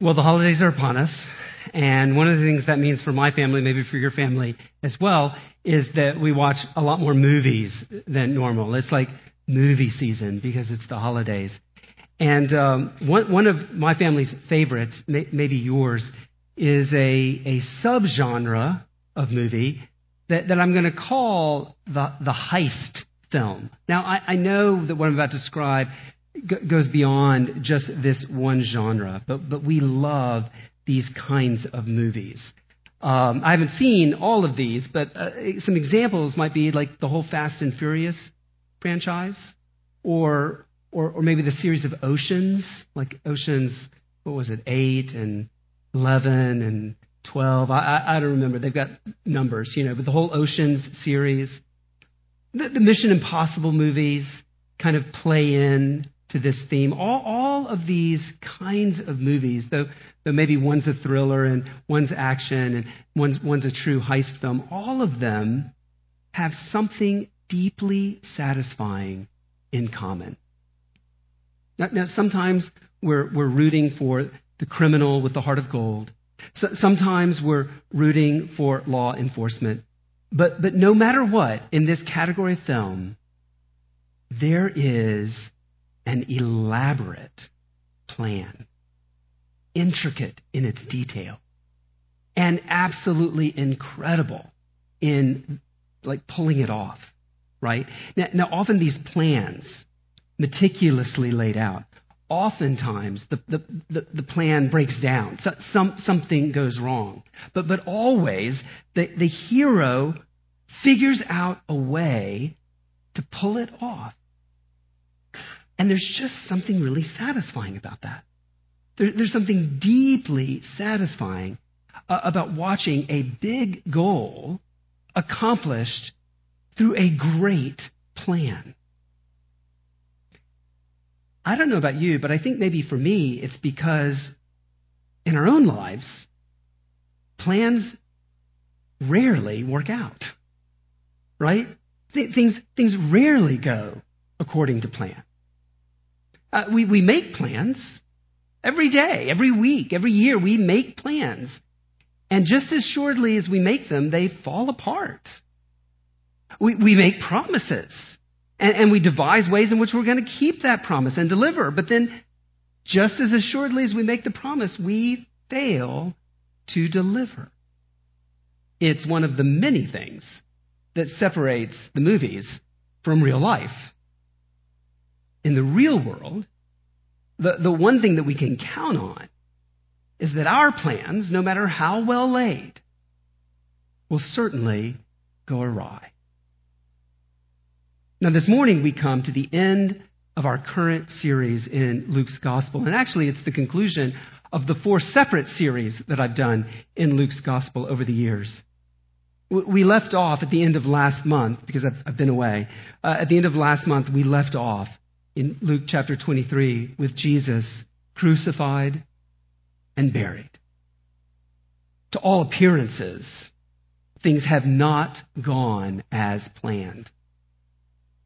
Well, the holidays are upon us. And one of the things that means for my family, maybe for your family as well, is that we watch a lot more movies than normal. It's like movie season because it's the holidays. And um, one, one of my family's favorites, may, maybe yours, is a, a subgenre of movie that, that I'm going to call the, the heist film. Now, I, I know that what I'm about to describe goes beyond just this one genre, but, but we love these kinds of movies. Um, I haven't seen all of these, but uh, some examples might be like the whole Fast and Furious franchise, or, or, or maybe the series of Oceans, like Oceans, what was it, 8 and 11 and 12. I, I, I don't remember. They've got numbers, you know, but the whole Oceans series. The, the Mission Impossible movies kind of play in to this theme. All, all of these kinds of movies, though, though maybe one's a thriller and one's action and one's, one's a true heist film, all of them have something deeply satisfying in common. Now, now sometimes we're, we're rooting for the criminal with the heart of gold. So, sometimes we're rooting for law enforcement. But, but no matter what, in this category of film, there is an elaborate plan, intricate in its detail, and absolutely incredible in like pulling it off, right? Now, now often these plans, meticulously laid out, oftentimes the, the, the, the, plan breaks down. So, some, something goes wrong. But, but always the, the hero figures out a way to pull it off. And there's just something really satisfying about that. There, there's something deeply satisfying uh, about watching a big goal accomplished through a great plan. I don't know about you, but I think maybe for me, it's because in our own lives, plans rarely work out. Right? Th- things, things rarely go according to plan. Uh, we, we make plans every day, every week, every year. We make plans. And just as shortly as we make them, they fall apart. We, we make promises. And, and we devise ways in which we're going to keep that promise and deliver. But then, just as assuredly as we make the promise, we fail to deliver. It's one of the many things that separates the movies from real life in the real world, the, the one thing that we can count on is that our plans, no matter how well laid, will certainly go awry. Now, this morning we come to the end of our current series in Luke's Gospel. And actually, it's the conclusion of the four separate series that I've done in Luke's Gospel over the years. We left off at the end of last month, because I've, I've been away. Uh, at the end of last month, we left off in Luke chapter 23 with Jesus crucified and buried. To all appearances, things have not gone as planned.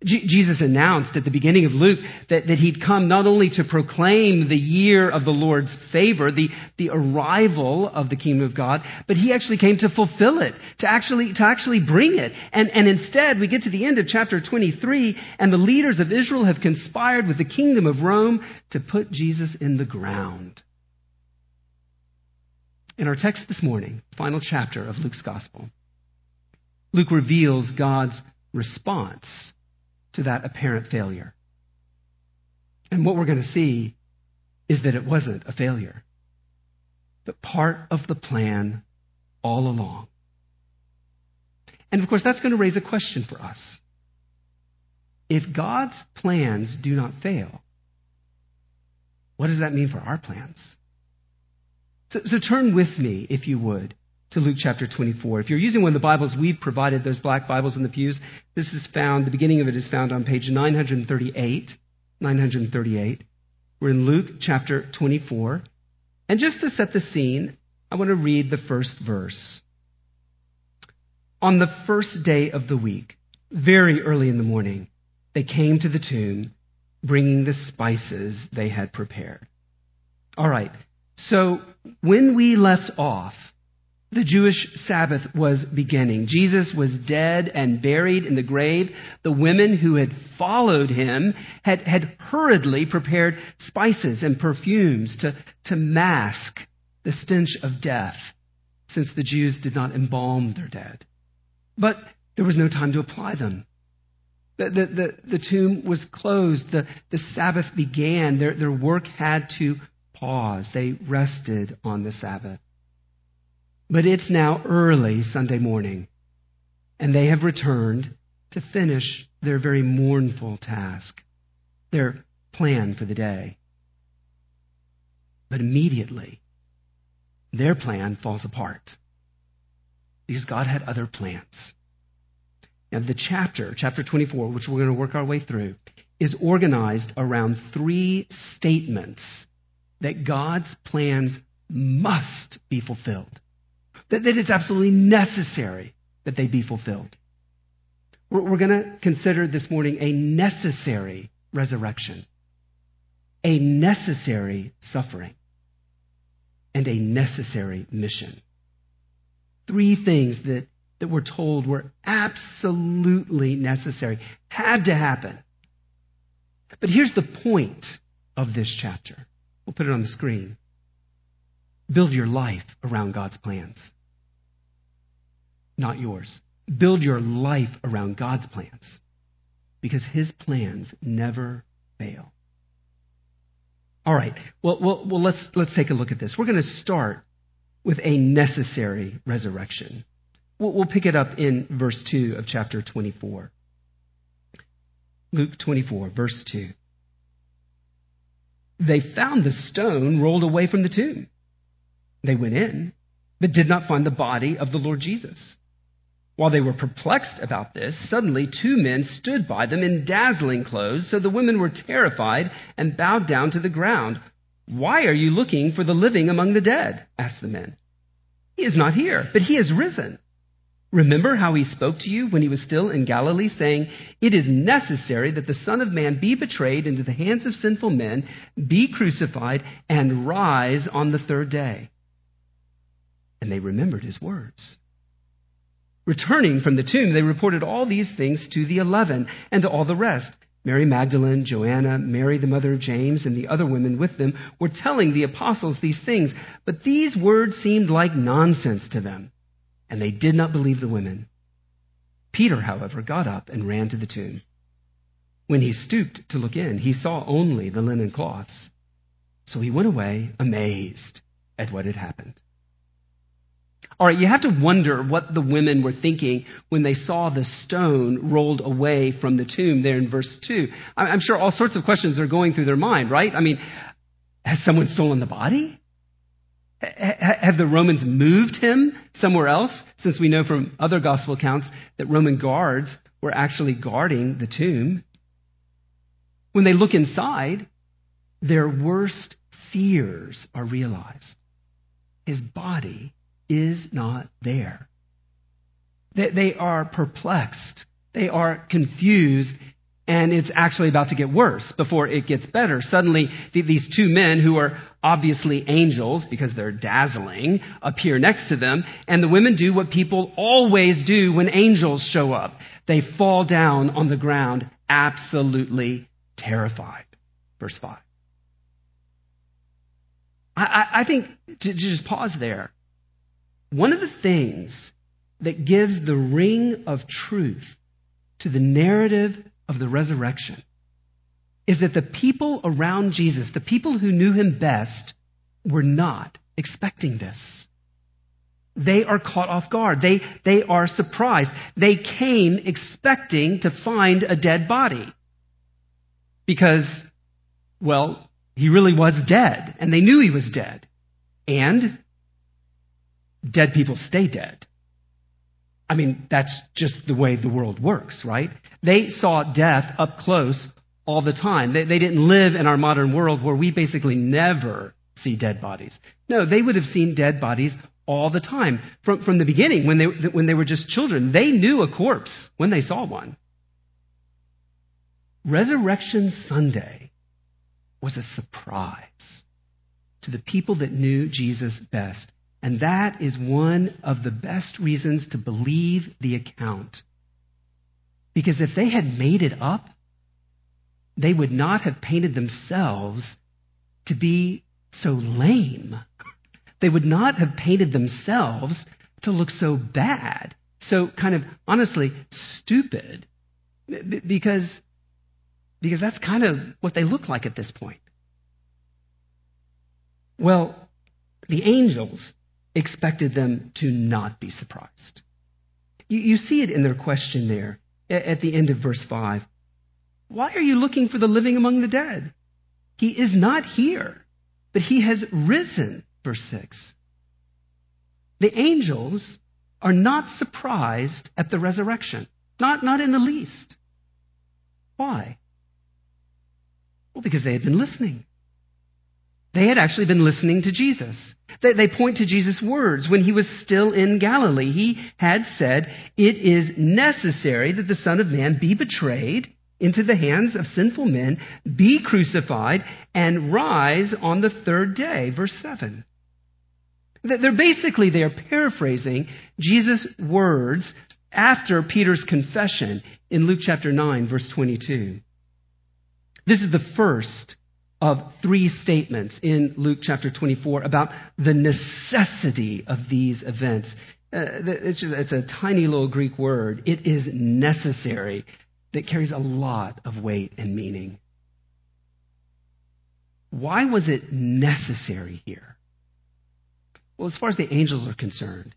Jesus announced at the beginning of Luke that, that he'd come not only to proclaim the year of the Lord's favor, the, the arrival of the kingdom of God, but he actually came to fulfill it, to actually, to actually bring it. And, and instead, we get to the end of chapter 23, and the leaders of Israel have conspired with the kingdom of Rome to put Jesus in the ground. In our text this morning, final chapter of Luke's gospel, Luke reveals God's response to that apparent failure. And what we're going to see is that it wasn't a failure, but part of the plan all along. And of course, that's going to raise a question for us. If God's plans do not fail, what does that mean for our plans? So, so turn with me, if you would, to Luke chapter 24. If you're using one of the Bibles, we've provided those black Bibles in the pews. This is found, the beginning of it is found on page 938. 938. We're in Luke chapter 24. And just to set the scene, I want to read the first verse. On the first day of the week, very early in the morning, they came to the tomb, bringing the spices they had prepared. All right, So when we left off, the Jewish Sabbath was beginning. Jesus was dead and buried in the grave. The women who had followed him had, had hurriedly prepared spices and perfumes to, to mask the stench of death, since the Jews did not embalm their dead. But there was no time to apply them. The, the, the, the tomb was closed. The, the Sabbath began. Their, their work had to pause. They rested on the Sabbath. But it's now early Sunday morning, and they have returned to finish their very mournful task, their plan for the day. But immediately, their plan falls apart because God had other plans. Now, the chapter, chapter 24, which we're going to work our way through, is organized around three statements that God's plans must be fulfilled that, that it's absolutely necessary that they be fulfilled. We're, we're going to consider this morning a necessary resurrection, a necessary suffering, and a necessary mission. Three things that, that we're told were absolutely necessary, had to happen. But here's the point of this chapter. We'll put it on the screen. Build your life around God's plans not yours. Build your life around God's plans because his plans never fail. All right. Well, well, well let's, let's take a look at this. We're going to start with a necessary resurrection. We'll, we'll pick it up in verse 2 of chapter 24. Luke 24, verse 2. They found the stone rolled away from the tomb. They went in, but did not find the body of the Lord Jesus. While they were perplexed about this, suddenly two men stood by them in dazzling clothes, so the women were terrified and bowed down to the ground. Why are you looking for the living among the dead? asked the men. He is not here, but he has risen. Remember how he spoke to you when he was still in Galilee, saying, It is necessary that the Son of Man be betrayed into the hands of sinful men, be crucified, and rise on the third day. And they remembered his words. Returning from the tomb, they reported all these things to the eleven and to all the rest. Mary Magdalene, Joanna, Mary the mother of James, and the other women with them were telling the apostles these things, but these words seemed like nonsense to them, and they did not believe the women. Peter, however, got up and ran to the tomb. When he stooped to look in, he saw only the linen cloths. So he went away amazed at what had happened. All right, you have to wonder what the women were thinking when they saw the stone rolled away from the tomb there in verse 2. I'm sure all sorts of questions are going through their mind, right? I mean, has someone stolen the body? Have the Romans moved him somewhere else? Since we know from other gospel accounts that Roman guards were actually guarding the tomb. When they look inside, their worst fears are realized. His body is not there. They, they are perplexed. They are confused. And it's actually about to get worse before it gets better. Suddenly, these two men who are obviously angels because they're dazzling appear next to them. And the women do what people always do when angels show up. They fall down on the ground absolutely terrified. Verse 5. I, I think to just pause there. One of the things that gives the ring of truth to the narrative of the resurrection is that the people around Jesus, the people who knew him best, were not expecting this. They are caught off guard. They, they are surprised. They came expecting to find a dead body. Because, well, he really was dead, and they knew he was dead. And dead people stay dead. I mean, that's just the way the world works, right? They saw death up close all the time. They, they, didn't live in our modern world where we basically never see dead bodies. No, they would have seen dead bodies all the time. From, from the beginning, when they, when they were just children, they knew a corpse when they saw one. Resurrection Sunday was a surprise to the people that knew Jesus best. And that is one of the best reasons to believe the account. Because if they had made it up, they would not have painted themselves to be so lame. They would not have painted themselves to look so bad, so kind of honestly stupid, because, because that's kind of what they look like at this point. Well, the angels expected them to not be surprised. You, you see it in their question there at the end of verse 5. Why are you looking for the living among the dead? He is not here, but he has risen. Verse 6. The angels are not surprised at the resurrection, not, not in the least. Why? Well, because they had been listening. They had actually been listening to Jesus. They, they, point to Jesus' words when he was still in Galilee. He had said, It is necessary that the Son of Man be betrayed into the hands of sinful men, be crucified, and rise on the third day. Verse 7. They're basically, they are paraphrasing Jesus' words after Peter's confession in Luke chapter 9, verse 22. This is the first of three statements in Luke chapter 24 about the necessity of these events. Uh, it's, just, it's a tiny little Greek word. It is necessary that carries a lot of weight and meaning. Why was it necessary here? Well, as far as the angels are concerned,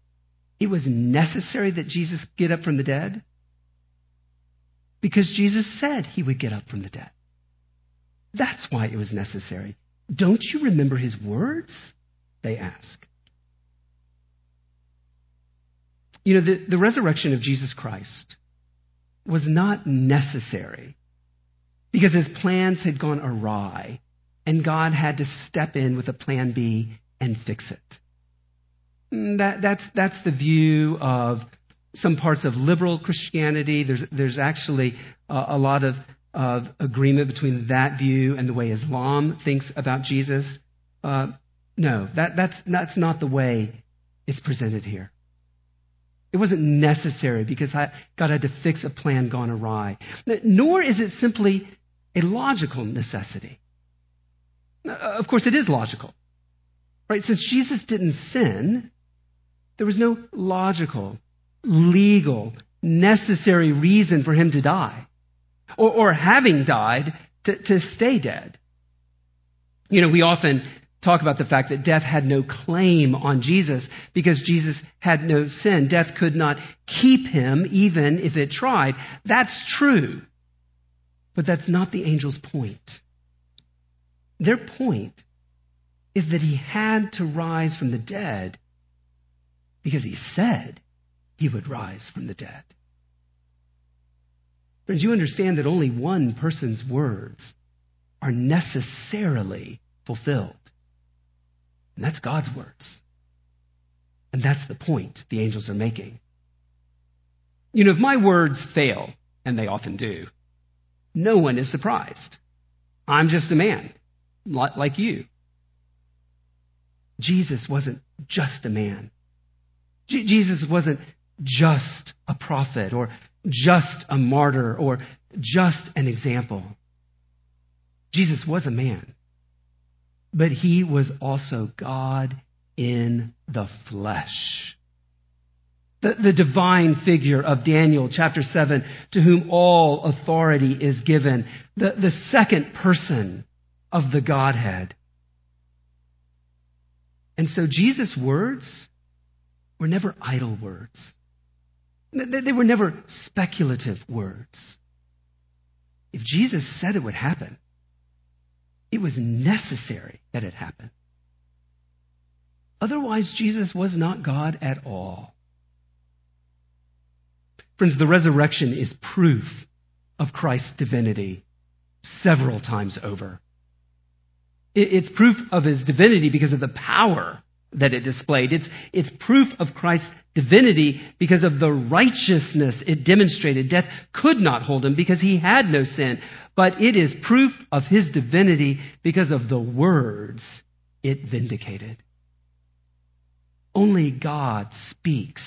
it was necessary that Jesus get up from the dead because Jesus said he would get up from the dead. That's why it was necessary. Don't you remember his words? They ask. You know, the, the resurrection of Jesus Christ was not necessary because his plans had gone awry and God had to step in with a plan B and fix it. Mm, that, that's, that's the view of some parts of liberal Christianity. There's, there's actually a, a lot of of agreement between that view and the way Islam thinks about Jesus. Uh, no, that, that's, that's not the way it's presented here. It wasn't necessary because I, God had to fix a plan gone awry. Nor is it simply a logical necessity. Uh, of course, it is logical. Right? Since Jesus didn't sin, there was no logical, legal, necessary reason for him to die or, or having died to, to stay dead. You know, we often talk about the fact that death had no claim on Jesus because Jesus had no sin. Death could not keep him even if it tried. That's true. But that's not the angel's point. Their point is that he had to rise from the dead because he said he would rise from the dead. Friends, you understand that only one person's words are necessarily fulfilled. And that's God's words. And that's the point the angels are making. You know, if my words fail, and they often do, no one is surprised. I'm just a man, like you. Jesus wasn't just a man. Jesus wasn't just a prophet or just a martyr or just an example. Jesus was a man, but he was also God in the flesh. The, the, divine figure of Daniel chapter 7, to whom all authority is given, the, the second person of the Godhead. And so Jesus' words were never idle words. They were never speculative words. If Jesus said it would happen, it was necessary that it happen. Otherwise, Jesus was not God at all. Friends, the resurrection is proof of Christ's divinity several times over. It's proof of his divinity because of the power that it displayed. It's, it's proof of Christ's divinity because of the righteousness it demonstrated. Death could not hold him because he had no sin. But it is proof of his divinity because of the words it vindicated. Only God speaks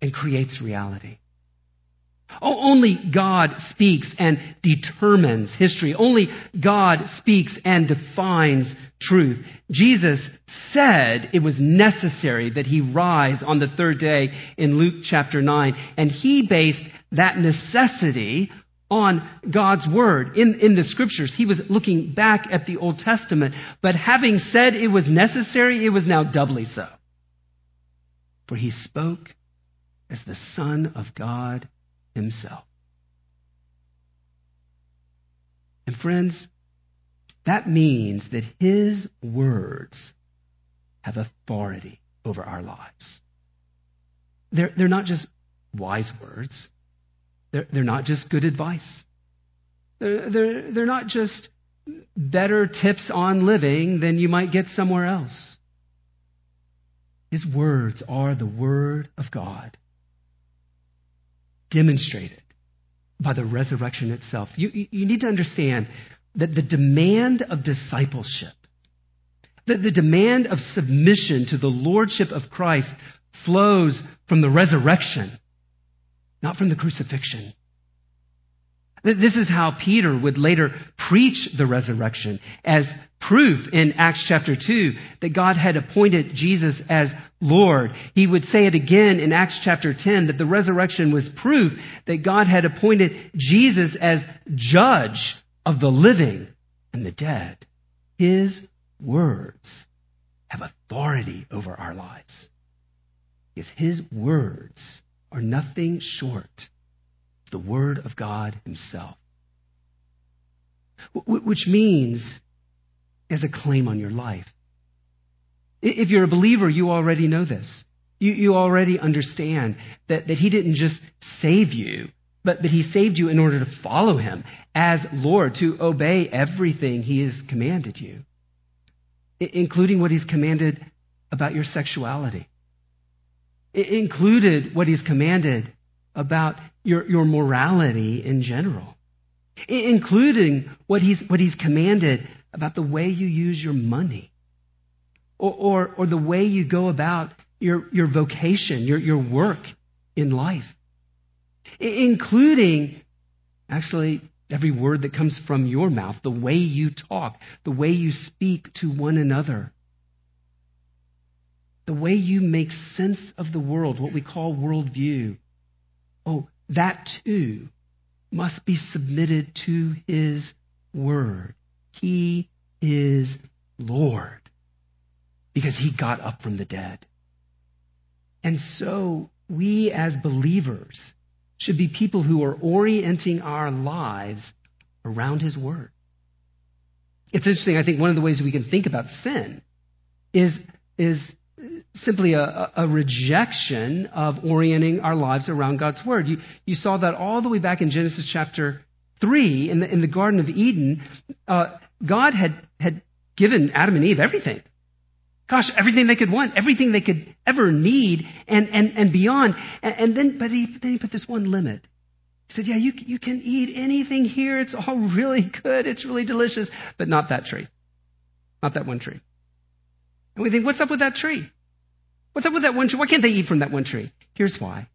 and creates reality. Oh, only God speaks and determines history. Only God speaks and defines truth. Jesus said it was necessary that he rise on the third day in Luke chapter 9, and he based that necessity on God's word in, in the scriptures. He was looking back at the Old Testament, but having said it was necessary, it was now doubly so. For he spoke as the Son of God himself. And friends, that means that his words have authority over our lives. They're, they're not just wise words. They're, they're not just good advice. They're, they're, they're not just better tips on living than you might get somewhere else. His words are the Word of God, demonstrated by the resurrection itself. You, you need to understand that the demand of discipleship, that the demand of submission to the Lordship of Christ flows from the resurrection not from the crucifixion. This is how Peter would later preach the resurrection as proof in Acts chapter 2 that God had appointed Jesus as Lord. He would say it again in Acts chapter 10 that the resurrection was proof that God had appointed Jesus as judge of the living and the dead. His words have authority over our lives. Because his words are nothing short the Word of God Himself. Which means as a claim on your life. If you're a believer, you already know this. You, you already understand that, that He didn't just save you, but that He saved you in order to follow Him as Lord, to obey everything He has commanded you, including what He's commanded about your sexuality. It included what he's commanded about your, your morality in general, including what he's, what he's commanded about the way you use your money or, or, or the way you go about your, your vocation, your, your work in life, including actually every word that comes from your mouth, the way you talk, the way you speak to one another the way you make sense of the world, what we call worldview, oh, that too must be submitted to His Word. He is Lord because He got up from the dead. And so we as believers should be people who are orienting our lives around His Word. It's interesting, I think one of the ways we can think about sin is, is simply a, a, rejection of orienting our lives around God's Word. You, you saw that all the way back in Genesis chapter 3 in the, in the Garden of Eden. Uh, God had, had given Adam and Eve everything. Gosh, everything they could want, everything they could ever need, and, and, and beyond. And, and then, but he, then he put this one limit. He said, Yeah, you, you can eat anything here. It's all really good. It's really delicious, but not that tree. Not that one tree. And we think, What's up with that tree? What's up with that one tree? Why can't they eat from that one tree? Here's why.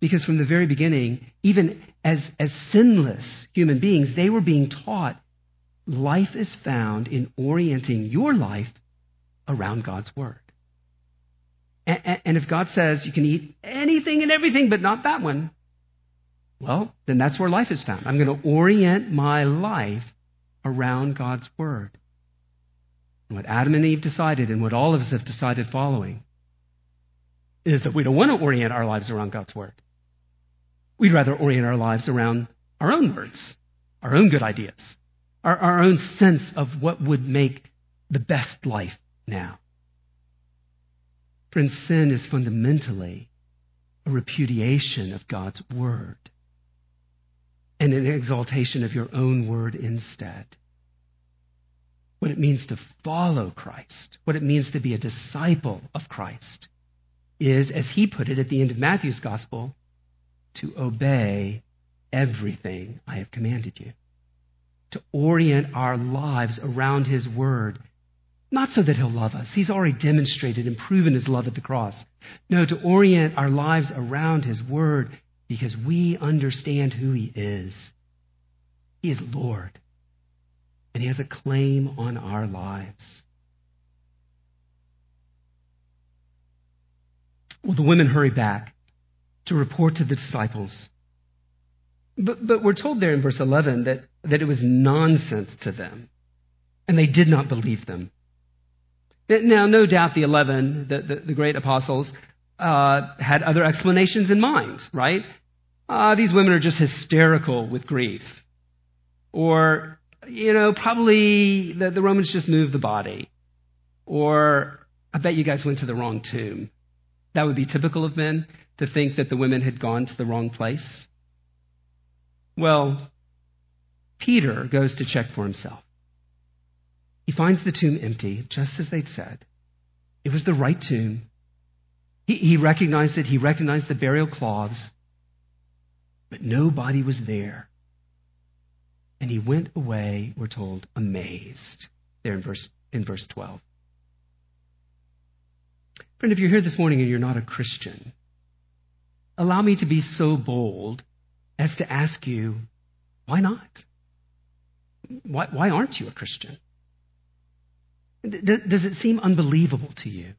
Because from the very beginning, even as, as sinless human beings, they were being taught life is found in orienting your life around God's Word. And, and if God says you can eat anything and everything, but not that one, well, then that's where life is found. I'm going to orient my life around God's Word. What Adam and Eve decided, and what all of us have decided following, is that we don't want to orient our lives around God's Word. We'd rather orient our lives around our own words, our own good ideas, our, our own sense of what would make the best life now. Friends, sin is fundamentally a repudiation of God's Word and an exaltation of your own word instead. What it means to follow Christ, what it means to be a disciple of Christ, is, as he put it at the end of Matthew's gospel, to obey everything I have commanded you. To orient our lives around his word Not so that he'll love us. He's already demonstrated and proven his love at the cross. No, to orient our lives around his word because we understand who he is. He is Lord, and he has a claim on our lives. Well, the women hurry back to report to the disciples. But, but we're told there in verse 11 that, that it was nonsense to them, and they did not believe them. Now, no doubt the 11, the, the, the great apostles, uh, had other explanations in mind, right? Uh, these women are just hysterical with grief. Or, you know, probably the, the Romans just moved the body. Or, I bet you guys went to the wrong tomb. That would be typical of men to think that the women had gone to the wrong place. Well, Peter goes to check for himself. He finds the tomb empty, just as they'd said. It was the right tomb. He, he recognized it. He recognized the burial cloths. But nobody was there. And he went away, we're told, amazed. There in verse, in verse 12. Friend, if you're here this morning and you're not a Christian, allow me to be so bold as to ask you, why not? Why, why aren't you a Christian? Does it seem unbelievable to you?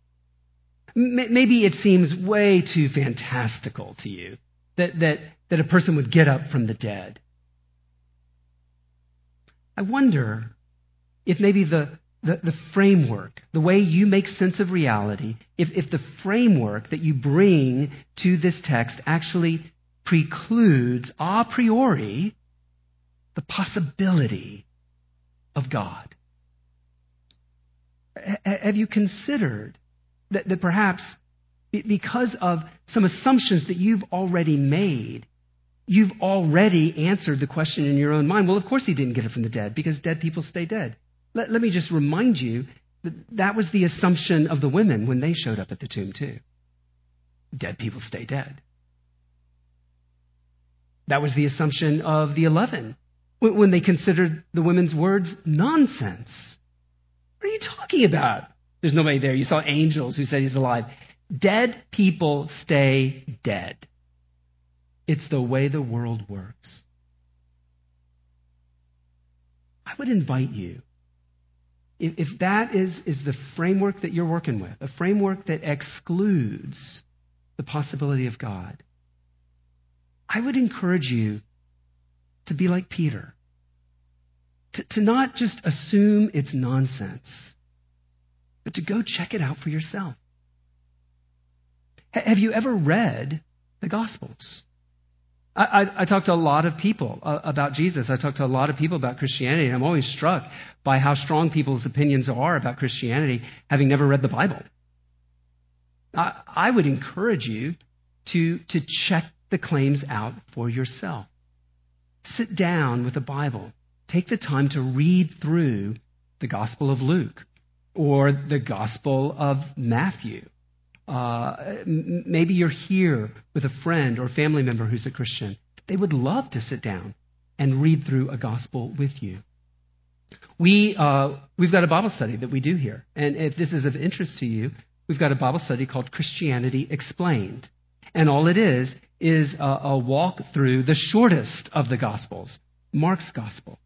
Maybe it seems way too fantastical to you that, that, that a person would get up from the dead. I wonder if maybe the, the, the, framework, the way you make sense of reality, if, if the framework that you bring to this text actually precludes a priori the possibility of God. Have you considered that, that perhaps because of some assumptions that you've already made, you've already answered the question in your own mind? Well, of course he didn't get it from the dead because dead people stay dead. Let, let me just remind you that that was the assumption of the women when they showed up at the tomb, too. Dead people stay dead. That was the assumption of the eleven when they considered the women's words nonsense. What are you talking about? There's nobody there. You saw angels who said he's alive. Dead people stay dead. It's the way the world works. I would invite you, if, if that is, is the framework that you're working with, a framework that excludes the possibility of God, I would encourage you to be like Peter, to, to not just assume it's nonsense, but to go check it out for yourself. H- have you ever read the Gospels? I, I, I talk to a lot of people uh, about Jesus. I talk to a lot of people about Christianity, and I'm always struck by how strong people's opinions are about Christianity, having never read the Bible. I, I would encourage you to, to check the claims out for yourself. Sit down with a Bible. Take the time to read through the Gospel of Luke or the Gospel of Matthew. Uh, maybe you're here with a friend or family member who's a Christian. They would love to sit down and read through a gospel with you. We, uh, we've got a Bible study that we do here. And if this is of interest to you, we've got a Bible study called Christianity Explained. And all it is, is a, a walk through the shortest of the Gospels, Mark's Gospel.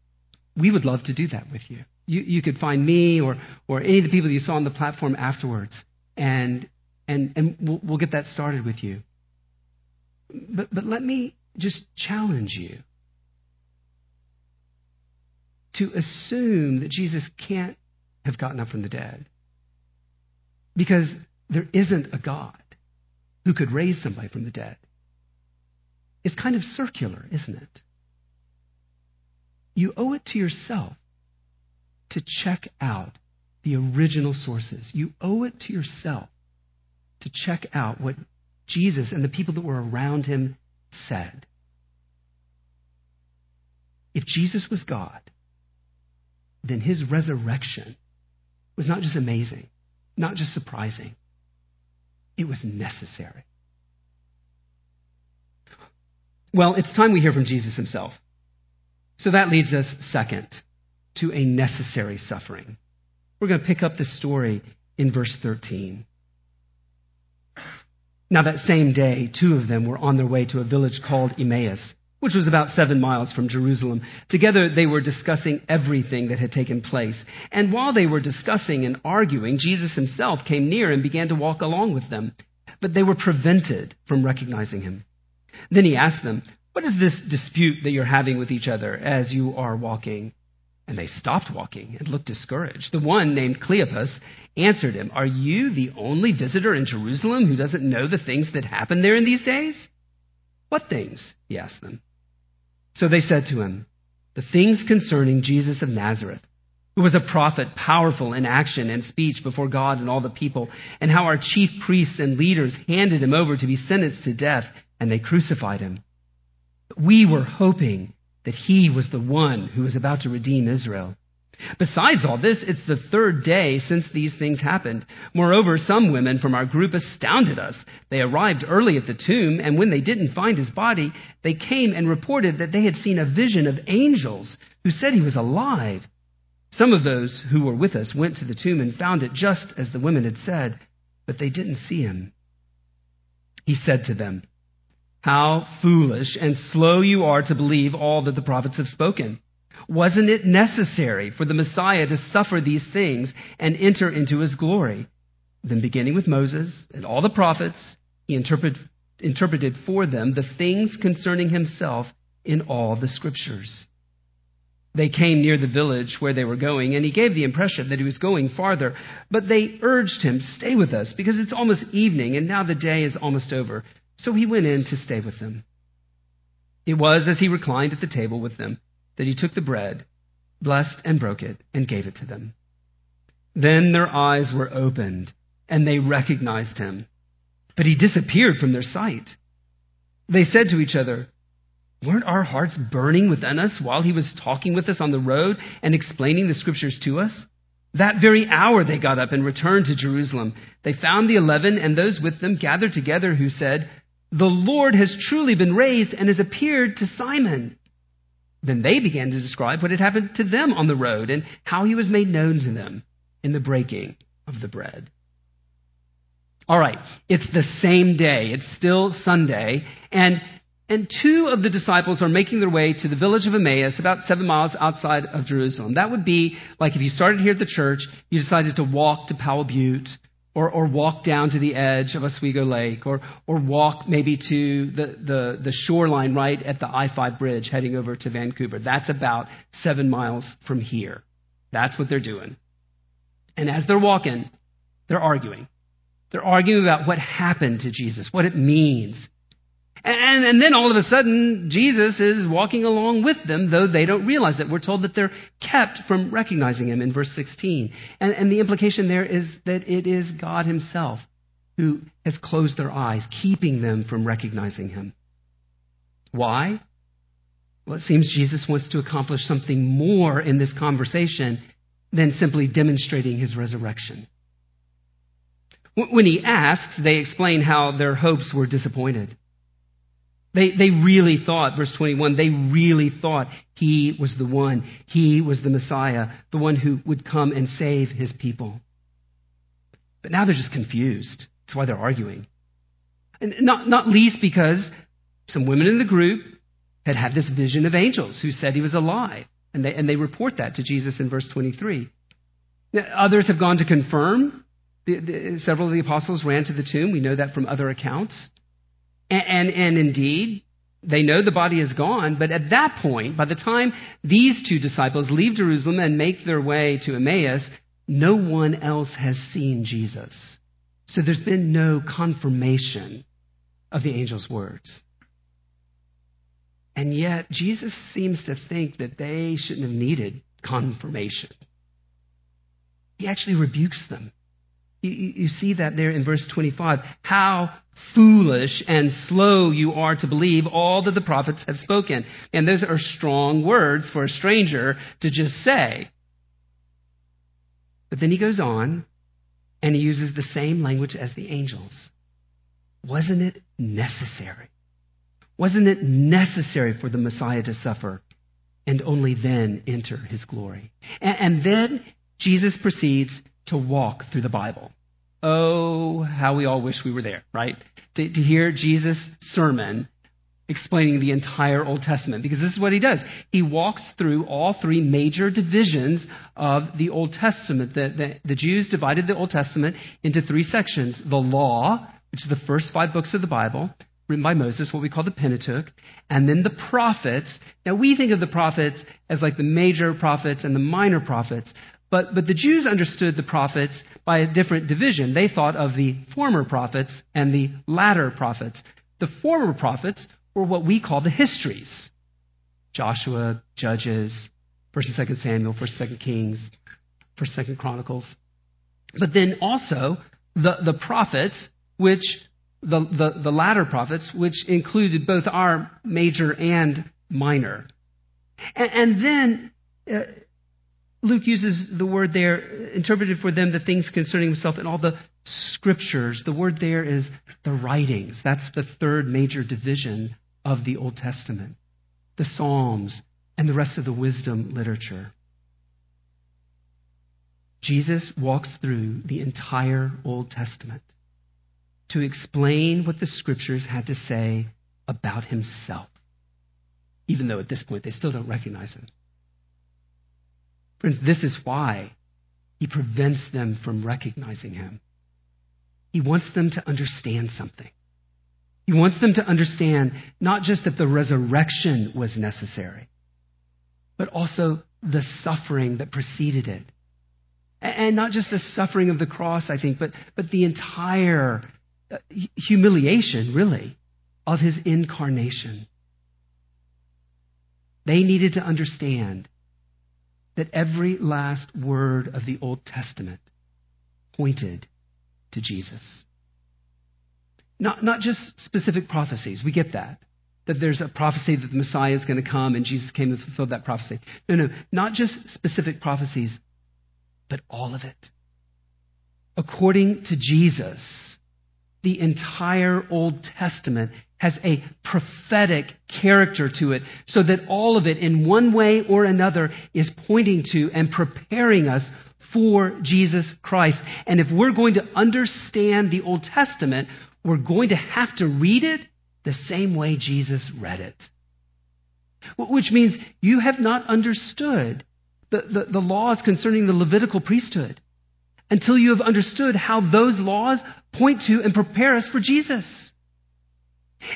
We would love to do that with you. You, you could find me or, or any of the people you saw on the platform afterwards, and, and, and we'll, we'll get that started with you. But, but let me just challenge you to assume that Jesus can't have gotten up from the dead because there isn't a God who could raise somebody from the dead. It's kind of circular, isn't it? You owe it to yourself to check out the original sources. You owe it to yourself to check out what Jesus and the people that were around him said. If Jesus was God, then his resurrection was not just amazing, not just surprising, it was necessary. Well, it's time we hear from Jesus himself. So that leads us, second, to a necessary suffering. We're going to pick up the story in verse 13. Now, that same day, two of them were on their way to a village called Emmaus, which was about seven miles from Jerusalem. Together, they were discussing everything that had taken place. And while they were discussing and arguing, Jesus himself came near and began to walk along with them. But they were prevented from recognizing him. Then he asked them, What is this dispute that you're having with each other as you are walking? And they stopped walking and looked discouraged. The one named Cleopas answered him, Are you the only visitor in Jerusalem who doesn't know the things that happen there in these days? What things? He asked them. So they said to him, The things concerning Jesus of Nazareth, who was a prophet, powerful in action and speech before God and all the people, and how our chief priests and leaders handed him over to be sentenced to death, and they crucified him. We were hoping that he was the one who was about to redeem Israel. Besides all this, it's the third day since these things happened. Moreover, some women from our group astounded us. They arrived early at the tomb, and when they didn't find his body, they came and reported that they had seen a vision of angels who said he was alive. Some of those who were with us went to the tomb and found it just as the women had said, but they didn't see him. He said to them, how foolish and slow you are to believe all that the prophets have spoken. Wasn't it necessary for the Messiah to suffer these things and enter into his glory? Then, beginning with Moses and all the prophets, he interpret, interpreted for them the things concerning himself in all the scriptures. They came near the village where they were going, and he gave the impression that he was going farther. But they urged him, Stay with us, because it's almost evening, and now the day is almost over. So he went in to stay with them. It was as he reclined at the table with them that he took the bread, blessed and broke it, and gave it to them. Then their eyes were opened, and they recognized him. But he disappeared from their sight. They said to each other, Weren't our hearts burning within us while he was talking with us on the road and explaining the scriptures to us? That very hour they got up and returned to Jerusalem. They found the eleven and those with them gathered together who said, the Lord has truly been raised and has appeared to Simon. Then they began to describe what had happened to them on the road and how he was made known to them in the breaking of the bread. All right, it's the same day. It's still Sunday, and and two of the disciples are making their way to the village of Emmaus, about seven miles outside of Jerusalem. That would be like if you started here at the church, you decided to walk to Powell Butte, or, or walk down to the edge of Oswego Lake, or, or walk maybe to the, the, the shoreline right at the I 5 bridge heading over to Vancouver. That's about seven miles from here. That's what they're doing. And as they're walking, they're arguing. They're arguing about what happened to Jesus, what it means. And, and then all of a sudden, Jesus is walking along with them, though they don't realize it. We're told that they're kept from recognizing him in verse 16. And, and the implication there is that it is God himself who has closed their eyes, keeping them from recognizing him. Why? Well, it seems Jesus wants to accomplish something more in this conversation than simply demonstrating his resurrection. When he asks, they explain how their hopes were disappointed. They, they really thought, verse 21, they really thought he was the one. He was the Messiah, the one who would come and save his people. But now they're just confused. That's why they're arguing. And not, not least because some women in the group had had this vision of angels who said he was alive. And they, and they report that to Jesus in verse 23. Now, others have gone to confirm. The, the, several of the apostles ran to the tomb. We know that from other accounts. And, and, and indeed, they know the body is gone, but at that point, by the time these two disciples leave Jerusalem and make their way to Emmaus, no one else has seen Jesus. So there's been no confirmation of the angel's words. And yet, Jesus seems to think that they shouldn't have needed confirmation. He actually rebukes them. You, you, see that there in verse 25. How foolish and slow you are to believe all that the prophets have spoken. And those are strong words for a stranger to just say. But then he goes on and he uses the same language as the angels. Wasn't it necessary? Wasn't it necessary for the Messiah to suffer and only then enter his glory? And, and then Jesus proceeds to walk through the Bible. Oh, how we all wish we were there, right? To, to hear Jesus' sermon explaining the entire Old Testament because this is what he does. He walks through all three major divisions of the Old Testament. The, the, the, Jews divided the Old Testament into three sections the law, which is the first five books of the Bible, written by Moses, what we call the Pentateuch, and then the prophets. Now, we think of the prophets as like the major prophets and the minor prophets. But, but the Jews understood the prophets by a different division. They thought of the former prophets and the latter prophets. The former prophets were what we call the histories Joshua, Judges, 1st and 2nd Samuel, 1st and 2nd Kings, 1st and 2nd Chronicles. But then also the, the prophets, which the, the, the latter prophets, which included both our major and minor. And, and then uh, Luke uses the word there, interpreted for them the things concerning himself and all the scriptures. The word there is the writings. That's the third major division of the Old Testament, the Psalms, and the rest of the wisdom literature. Jesus walks through the entire Old Testament to explain what the scriptures had to say about himself, even though at this point they still don't recognize him. Friends, this is why he prevents them from recognizing him. He wants them to understand something. He wants them to understand not just that the resurrection was necessary, but also the suffering that preceded it. And not just the suffering of the cross, I think, but, but the entire uh, humiliation, really, of his incarnation. They needed to understand that every last word of the Old Testament pointed to Jesus. Not, not just specific prophecies. We get that. That there's a prophecy that the Messiah is going to come and Jesus came and fulfilled that prophecy. No, no. Not just specific prophecies, but all of it. According to Jesus, the entire Old Testament has a prophetic character to it, so that all of it, in one way or another, is pointing to and preparing us for Jesus Christ. And if we're going to understand the Old Testament, we're going to have to read it the same way Jesus read it. Which means you have not understood the, the, the, laws concerning the Levitical priesthood until you have understood how those laws point to and prepare us for Jesus.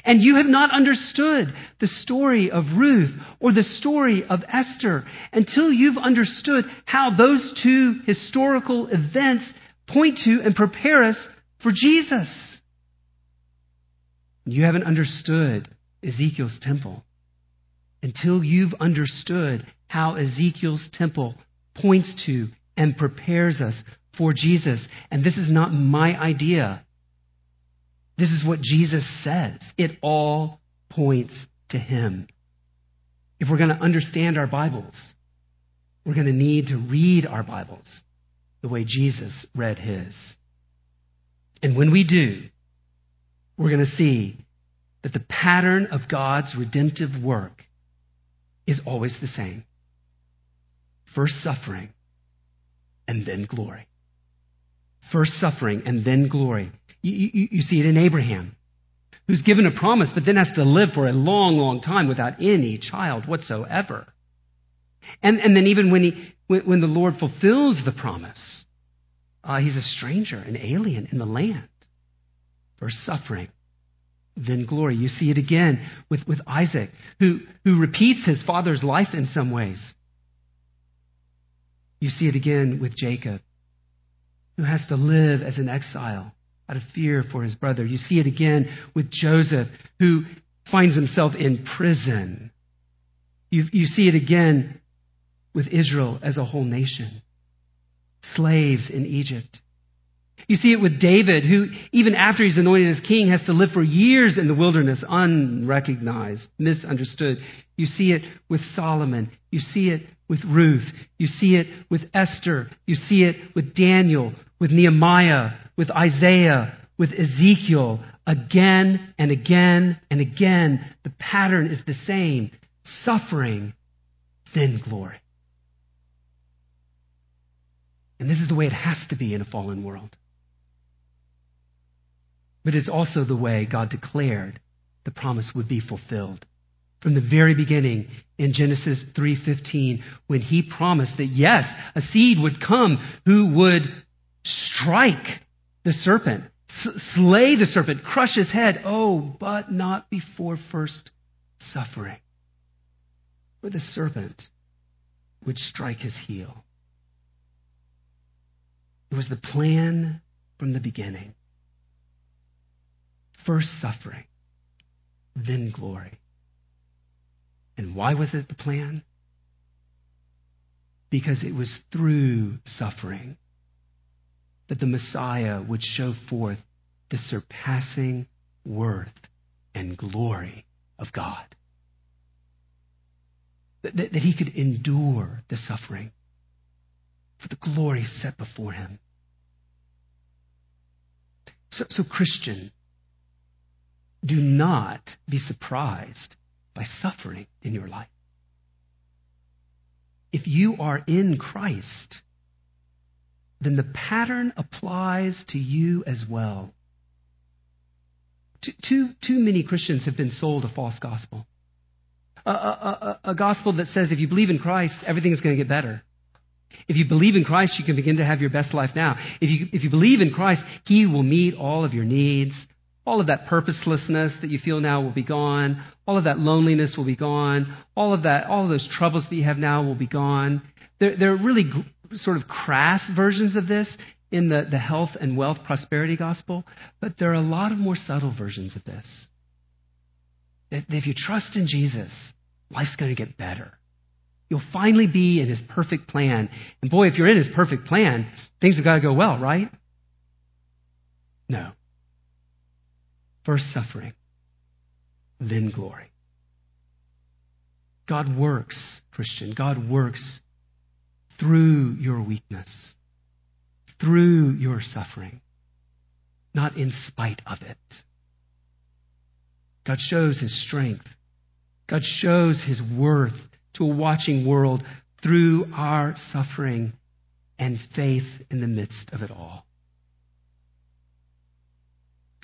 And you have not understood the story of Ruth or the story of Esther until you've understood how those two historical events point to and prepare us for Jesus. You haven't understood Ezekiel's temple until you've understood how Ezekiel's temple points to and prepares us for Jesus. And this is not my idea. This is what Jesus says. It all points to Him. If we're going to understand our Bibles, we're going to need to read our Bibles the way Jesus read His. And when we do, we're going to see that the pattern of God's redemptive work is always the same first suffering and then glory. First suffering and then glory. You, you, you, see it in Abraham, who's given a promise but then has to live for a long, long time without any child whatsoever. And, and then even when, he, when, when the Lord fulfills the promise, uh, he's a stranger, an alien in the land. First suffering, then glory. You see it again with, with Isaac, who, who repeats his father's life in some ways. You see it again with Jacob, who has to live as an exile out of fear for his brother. You see it again with Joseph, who finds himself in prison. You, you see it again with Israel as a whole nation, slaves in Egypt. You see it with David, who, even after he's anointed as king, has to live for years in the wilderness, unrecognized, misunderstood. You see it with Solomon. You see it with Ruth. You see it with Esther. You see it with Daniel, with Nehemiah, with Isaiah, with Ezekiel. Again and again and again, the pattern is the same suffering, then glory. And this is the way it has to be in a fallen world. But it's also the way God declared the promise would be fulfilled. From the very beginning in Genesis 3:15 when he promised that yes, a seed would come who would strike the serpent, slay the serpent, crush his head. Oh, but not before first suffering. For the serpent would strike his heel. It was the plan from the beginning. First suffering, then glory. And why was it the plan? Because it was through suffering that the Messiah would show forth the surpassing worth and glory of God. That, that, that, he could endure the suffering for the glory set before him. So, so Christian, do not be surprised by suffering in your life. If you are in Christ, then the pattern applies to you as well. Too, too, too many Christians have been sold a false gospel. A, a, a, a gospel that says if you believe in Christ, everything is going to get better. If you believe in Christ, you can begin to have your best life now. If you, if you believe in Christ, He will meet all of your needs. All of that purposelessness that you feel now will be gone. All of that loneliness will be gone. All of that, all of those troubles that you have now will be gone. There, there are really sort of crass versions of this in the, the health and wealth prosperity gospel, but there are a lot of more subtle versions of this. If you trust in Jesus, life's going to get better. You'll finally be in his perfect plan. And boy, if you're in his perfect plan, things have got to go well, right? No. First suffering, then glory. God works, Christian. God works through your weakness, through your suffering, not in spite of it. God shows his strength. God shows his worth to a watching world through our suffering and faith in the midst of it all.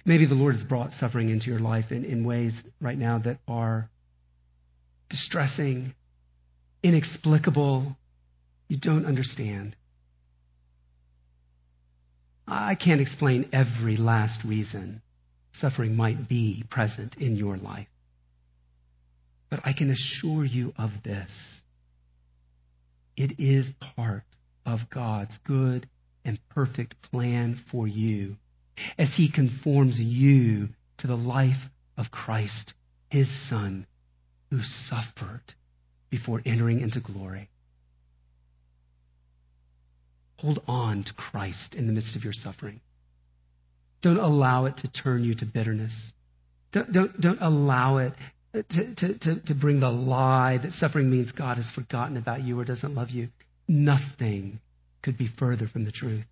Maybe the Lord has brought suffering into your life in, in ways right now that are distressing, inexplicable, you don't understand. I can't explain every last reason suffering might be present in your life. But I can assure you of this it is part of God's good and perfect plan for you as He conforms you to the life of Christ, His Son, who suffered before entering into glory. Hold on to Christ in the midst of your suffering. Don't allow it to turn you to bitterness. Don't, don't, don't allow it to, to, to, to bring the lie that suffering means God has forgotten about you or doesn't love you. Nothing could be further from the truth.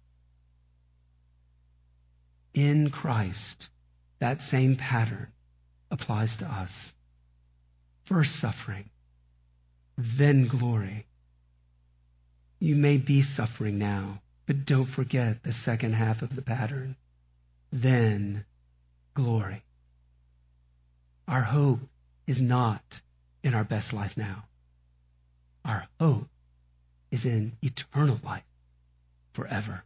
In Christ, that same pattern applies to us. First suffering, then glory. You may be suffering now, but don't forget the second half of the pattern. Then glory. Our hope is not in our best life now. Our hope is in eternal life forever.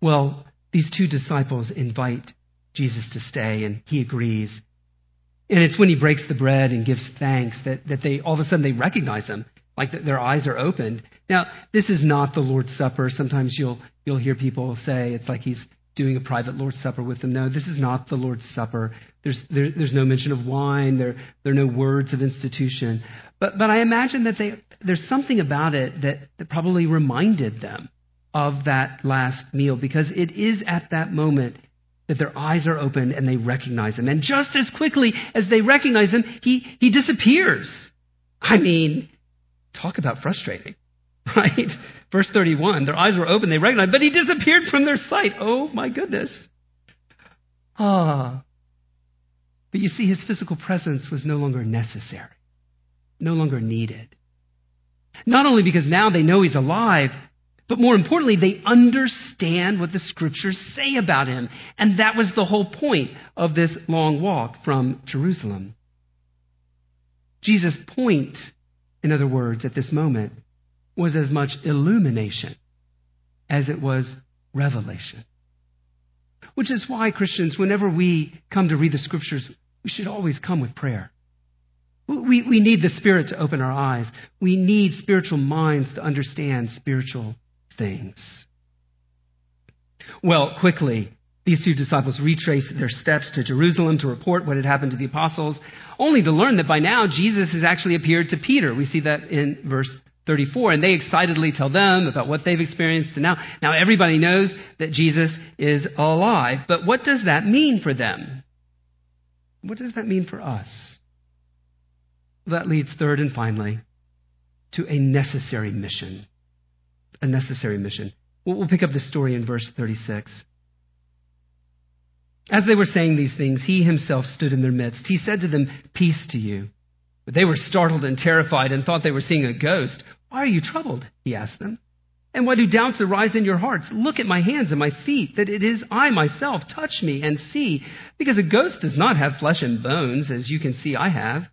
Well, these two disciples invite Jesus to stay, and he agrees. And it's when he breaks the bread and gives thanks that, that they all of a sudden they recognize him, like their eyes are opened. Now, this is not the Lord's Supper. Sometimes you'll you'll hear people say it's like he's doing a private Lord's Supper with them. No, this is not the Lord's Supper. There's there, there's no mention of wine. There there are no words of institution. But but I imagine that they there's something about it that, that probably reminded them of that last meal because it is at that moment that their eyes are opened and they recognize him. And just as quickly as they recognize him, he, he disappears. I mean, talk about frustrating, right? Verse 31, their eyes were open, they recognized, but he disappeared from their sight. Oh my goodness. Ah. But you see, his physical presence was no longer necessary, no longer needed. Not only because now they know he's alive, but more importantly, they understand what the scriptures say about him. And that was the whole point of this long walk from Jerusalem. Jesus' point, in other words, at this moment, was as much illumination as it was revelation. Which is why, Christians, whenever we come to read the scriptures, we should always come with prayer. We, we need the Spirit to open our eyes. We need spiritual minds to understand spiritual things. Well, quickly, these two disciples retraced their steps to Jerusalem to report what had happened to the apostles, only to learn that by now Jesus has actually appeared to Peter. We see that in verse 34. And they excitedly tell them about what they've experienced. And now, now everybody knows that Jesus is alive. But what does that mean for them? What does that mean for us? That leads, third and finally, to a necessary mission. A necessary mission. We'll pick up the story in verse 36. As they were saying these things, he himself stood in their midst. He said to them, Peace to you. But they were startled and terrified and thought they were seeing a ghost. Why are you troubled? He asked them. And why do doubts arise in your hearts? Look at my hands and my feet, that it is I myself. Touch me and see, because a ghost does not have flesh and bones, as you can see I have.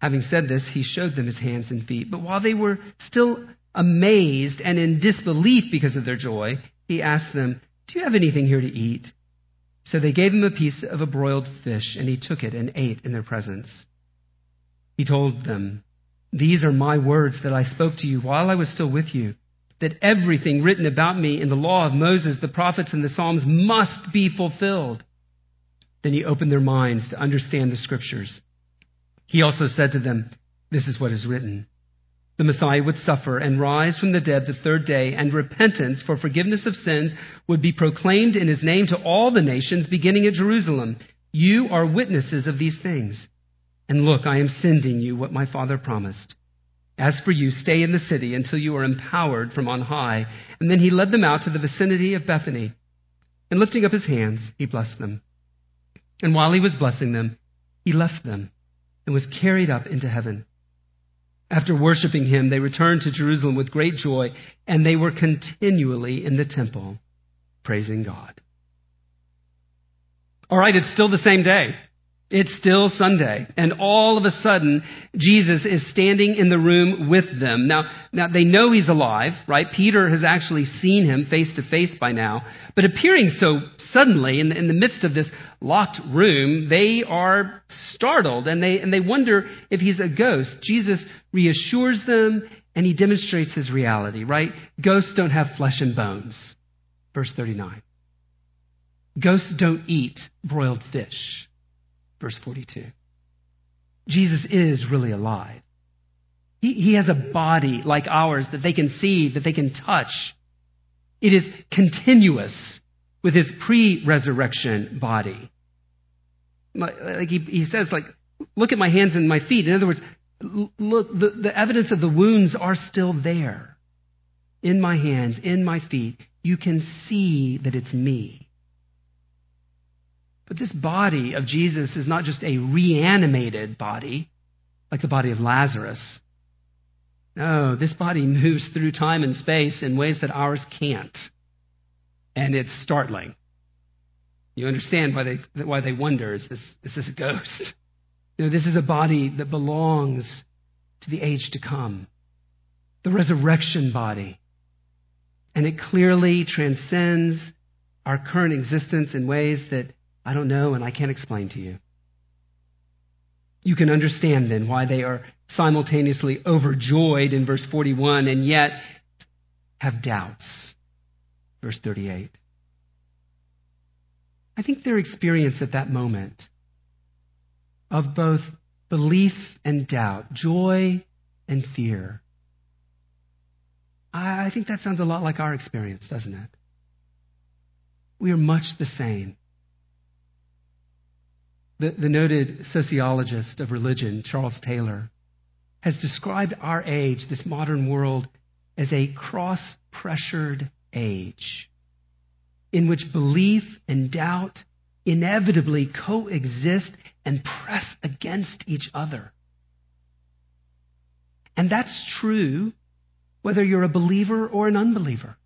Having said this, he showed them his hands and feet. But while they were still amazed and in disbelief because of their joy, he asked them, Do you have anything here to eat? So they gave him a piece of a broiled fish, and he took it and ate in their presence. He told them, These are my words that I spoke to you while I was still with you, that everything written about me in the law of Moses, the prophets, and the Psalms must be fulfilled. Then he opened their minds to understand the scriptures. He also said to them, This is what is written. The Messiah would suffer and rise from the dead the third day, and repentance for forgiveness of sins would be proclaimed in his name to all the nations, beginning at Jerusalem. You are witnesses of these things. And look, I am sending you what my Father promised. As for you, stay in the city until you are empowered from on high. And then he led them out to the vicinity of Bethany. And lifting up his hands, he blessed them. And while he was blessing them, he left them and was carried up into heaven. After worshiping him, they returned to Jerusalem with great joy, and they were continually in the temple, praising God. All right, it's still the same day. It's still Sunday. And all of a sudden, Jesus is standing in the room with them. Now, now they know he's alive, right? Peter has actually seen him face to face by now. But appearing so suddenly in the, in the midst of this locked room, they are startled and they, and they wonder if he's a ghost. Jesus reassures them and he demonstrates his reality, right? Ghosts don't have flesh and bones. Verse 39. Ghosts don't eat broiled fish. Verse 42. Jesus is really alive. He, he has a body like ours that they can see, that they can touch. It is continuous with his pre resurrection body. Like he, he says, like, look at my hands and my feet. In other words, look, the, the evidence of the wounds are still there. In my hands, in my feet. You can see that it's me. But this body of Jesus is not just a reanimated body, like the body of Lazarus. No, this body moves through time and space in ways that ours can't. And it's startling. You understand why they, why they wonder is this, is this a ghost? No, this is a body that belongs to the age to come, the resurrection body. And it clearly transcends our current existence in ways that I don't know and I can't explain to you. You can understand then why they are simultaneously overjoyed in verse 41 and yet have doubts. Verse 38. I think their experience at that moment of both belief and doubt, joy and fear, I think that sounds a lot like our experience, doesn't it? We are much the same. The, the noted sociologist of religion, Charles Taylor, has described our age, this modern world, as a cross pressured age in which belief and doubt inevitably coexist and press against each other. And that's true whether you're a believer or an unbeliever.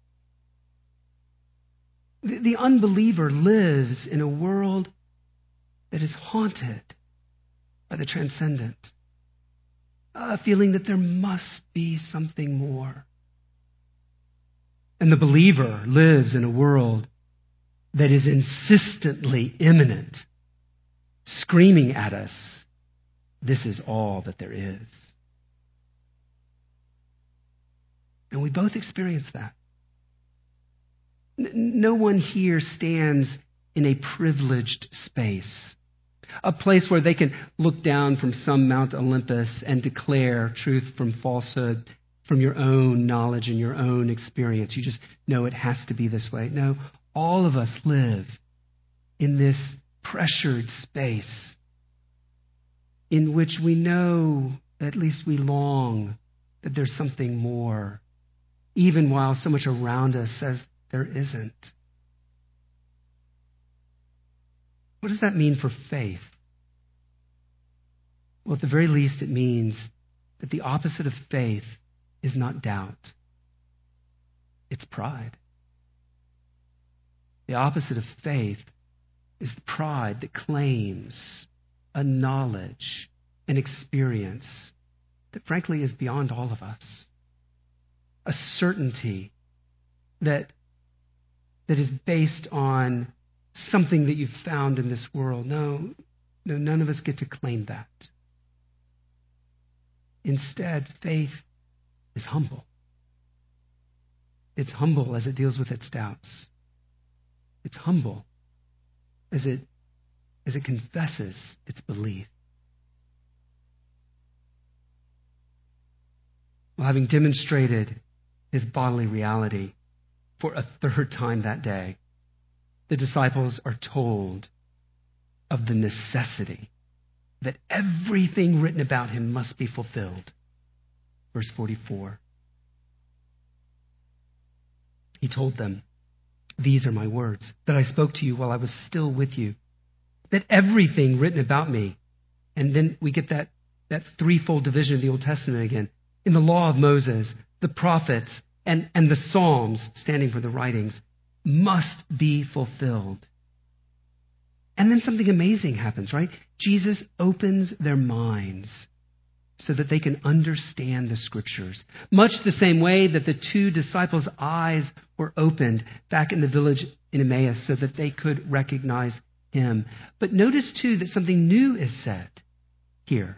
The, the unbeliever lives in a world that is haunted by the transcendent, a feeling that there must be something more. And the believer lives in a world that is insistently immanent, screaming at us, This is all that there is. And we both experience that. No one here stands in a privileged space, a place where they can look down from some Mount Olympus and declare truth from falsehood from your own knowledge and your own experience. You just know it has to be this way. No, all of us live in this pressured space in which we know, at least we long, that there's something more, even while so much around us says there isn't. What does that mean for faith? Well, at the very least, it means that the opposite of faith is not doubt, it's pride. The opposite of faith is the pride that claims a knowledge, an experience that frankly is beyond all of us. A certainty that, that is based on something that you've found in this world. No, no, none of us get to claim that. Instead, faith is humble. It's humble as it deals with its doubts. It's humble as it, as it confesses its belief. Well, having demonstrated his bodily reality for a third time that day, the disciples are told of the necessity that everything written about him must be fulfilled. Verse 44. He told them, These are my words that I spoke to you while I was still with you. That everything written about me, and then we get that, that threefold division of the Old Testament again. In the law of Moses, the prophets, and, and the Psalms, standing for the writings, must be fulfilled. And then something amazing happens, right? Jesus opens their minds so that they can understand the scriptures. Much the same way that the two disciples' eyes were opened back in the village in Emmaus so that they could recognize him. But notice too that something new is said here.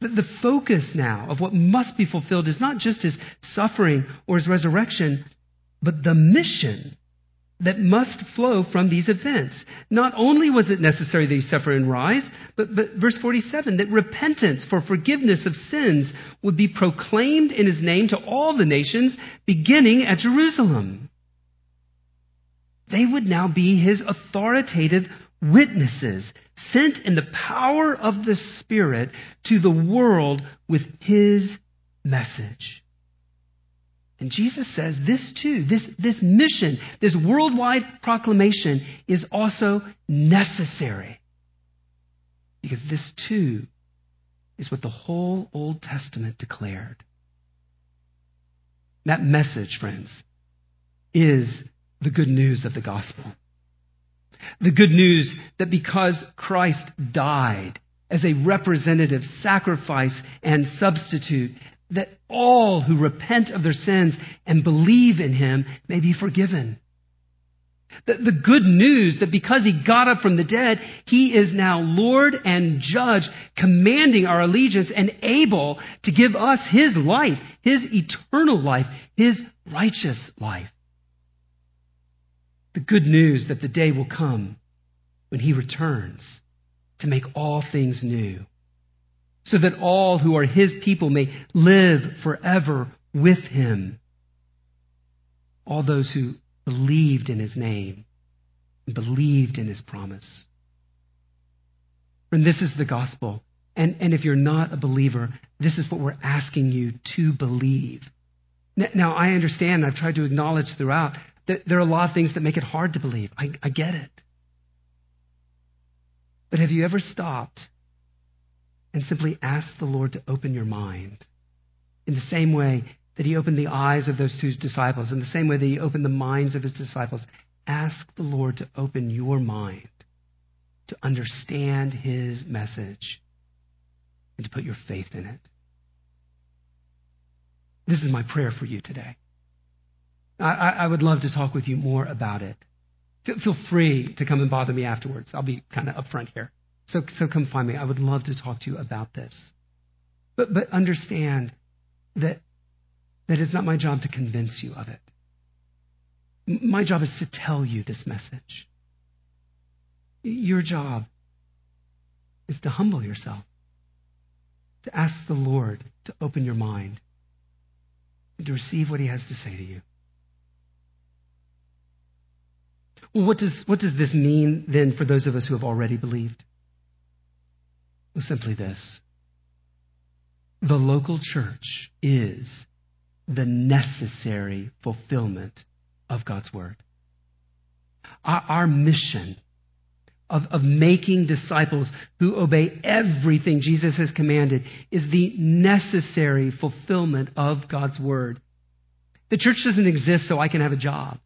That the focus now of what must be fulfilled is not just his suffering or his resurrection, but the mission that must flow from these events. Not only was it necessary that he suffer and rise, but, but verse 47 that repentance for forgiveness of sins would be proclaimed in his name to all the nations, beginning at Jerusalem. They would now be his authoritative witnesses, sent in the power of the Spirit to the world with his message. And Jesus says this too, this, this mission, this worldwide proclamation is also necessary. Because this too is what the whole Old Testament declared. That message, friends, is the good news of the gospel. The good news that because Christ died as a representative sacrifice and substitute, that all who repent of their sins and believe in him may be forgiven. The, the, good news that because he got up from the dead, he is now Lord and Judge, commanding our allegiance and able to give us his life, his eternal life, his righteous life. The good news that the day will come when he returns to make all things new so that all who are his people may live forever with him. All those who believed in his name and believed in his promise. And this is the gospel. And, and if you're not a believer, this is what we're asking you to believe. Now, I understand, I've tried to acknowledge throughout that there are a lot of things that make it hard to believe. I, I get it. But have you ever stopped and simply ask the Lord to open your mind in the same way that he opened the eyes of those two disciples, in the same way that he opened the minds of his disciples, ask the Lord to open your mind to understand his message and to put your faith in it. This is my prayer for you today. I, I would love to talk with you more about it. Feel free to come and bother me afterwards. I'll be kind of upfront here. So, so come find me. I would love to talk to you about this. But, but understand that, that it's not my job to convince you of it. My job is to tell you this message. Your job is to humble yourself, to ask the Lord to open your mind, and to receive what He has to say to you. Well, what does, what does this mean then for those of us who have already believed? Well, simply this the local church is the necessary fulfillment of God's Word. Our, our mission of, of making disciples who obey everything Jesus has commanded is the necessary fulfillment of God's Word. The church doesn't exist so I can have a job.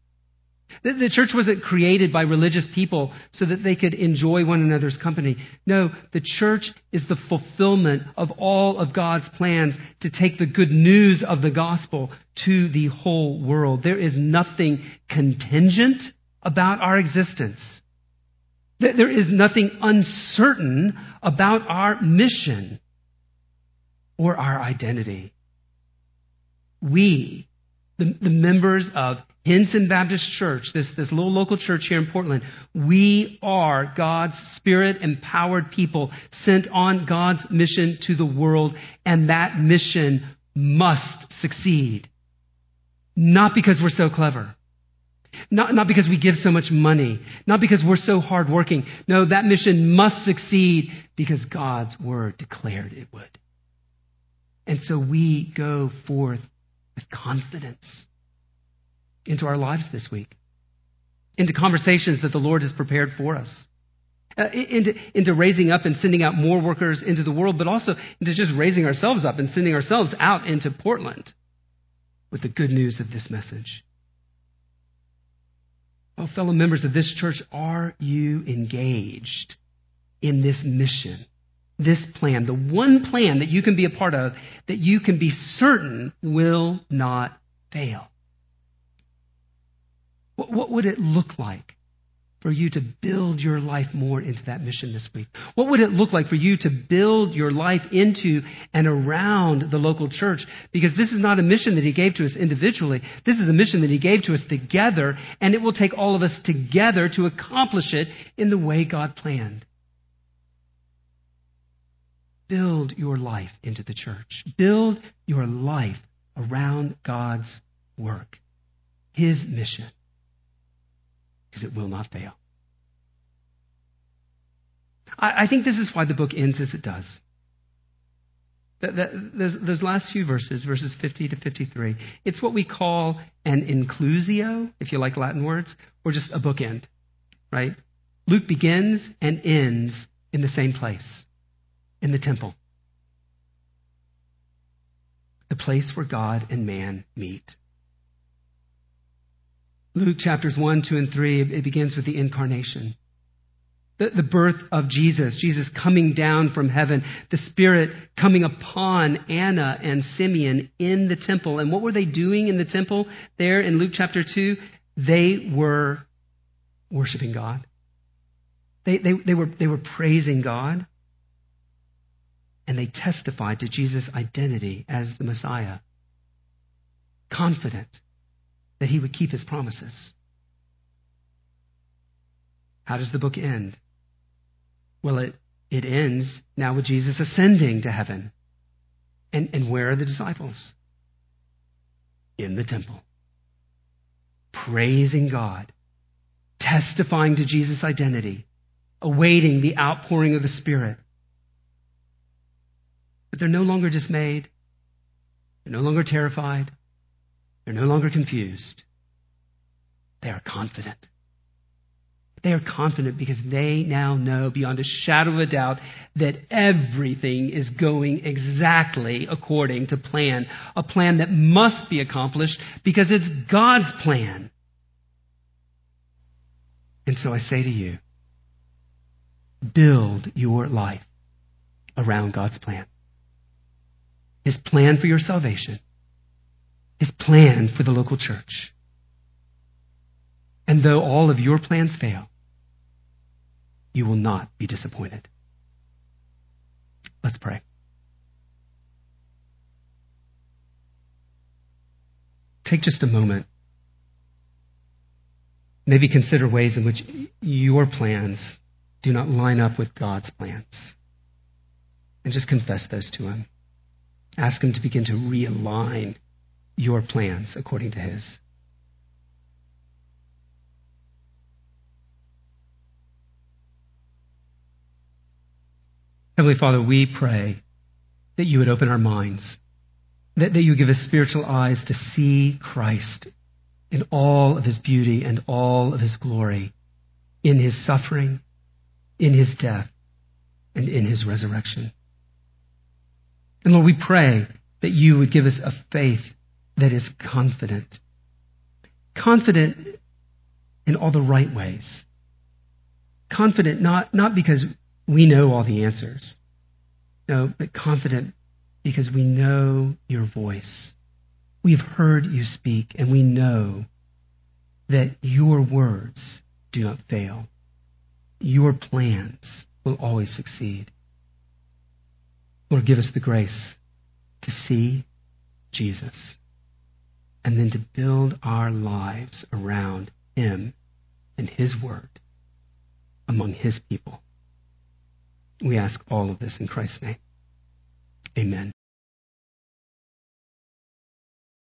The church wasn't created by religious people so that they could enjoy one another's company. No, the church is the fulfillment of all of God's plans to take the good news of the gospel to the whole world. There is nothing contingent about our existence. There is nothing uncertain about our mission or our identity. We, the, the members of Hinson Baptist Church, this, this little local church here in Portland, we are God's spirit empowered people sent on God's mission to the world, and that mission must succeed. Not because we're so clever. Not, not because we give so much money. Not because we're so hardworking. No, that mission must succeed because God's word declared it would. And so we go forth with confidence into our lives this week, into conversations that the Lord has prepared for us, uh, into, into raising up and sending out more workers into the world, but also into just raising ourselves up and sending ourselves out into Portland with the good news of this message. Oh, fellow members of this church, are you engaged in this mission, this plan, the one plan that you can be a part of that you can be certain will not fail? What, what would it look like for you to build your life more into that mission this week? What would it look like for you to build your life into and around the local church? Because this is not a mission that He gave to us individually. This is a mission that He gave to us together, and it will take all of us together to accomplish it in the way God planned. Build your life into the church. Build your life around God's work, His mission because it will not fail. I, I think this is why the book ends as it does. Those, those last few verses, verses 50 to 53, it's what we call an inclusio, if you like Latin words, or just a bookend, right? Luke begins and ends in the same place, in the temple. The place where God and man meet. Luke chapters 1, 2, and 3, it begins with the incarnation. The, the, birth of Jesus, Jesus coming down from heaven, the Spirit coming upon Anna and Simeon in the temple. And what were they doing in the temple there in Luke chapter 2? They were worshiping God. They, they, they, were, they were praising God. And they testified to Jesus' identity as the Messiah. Confident that he would keep his promises. How does the book end? Well, it, it ends now with Jesus ascending to heaven. And, and where are the disciples? In the temple. Praising God, testifying to Jesus' identity, awaiting the outpouring of the Spirit. But they're no longer dismayed. They're no longer terrified. They're no longer confused. They are confident. They are confident because they now know beyond a shadow of a doubt that everything is going exactly according to plan. A plan that must be accomplished because it's God's plan. And so I say to you, build your life around God's plan. His plan for your salvation. His plan for the local church. And though all of your plans fail, you will not be disappointed. Let's pray. Take just a moment. Maybe consider ways in which your plans do not line up with God's plans. And just confess those to Him. Ask Him to begin to realign your plans according to His. Heavenly Father, we pray that you would open our minds, that, that you give us spiritual eyes to see Christ in all of his beauty and all of his glory, in his suffering, in his death, and in his resurrection. And Lord, we pray that you would give us a faith that is confident. Confident in all the right ways. Confident not, not because we know all the answers. No, but confident because we know your voice. We've heard you speak, and we know that your words do not fail. Your plans will always succeed. Lord, give us the grace to see Jesus and then to build our lives around him and his word among his people. We ask all of this in Christ's name. Amen.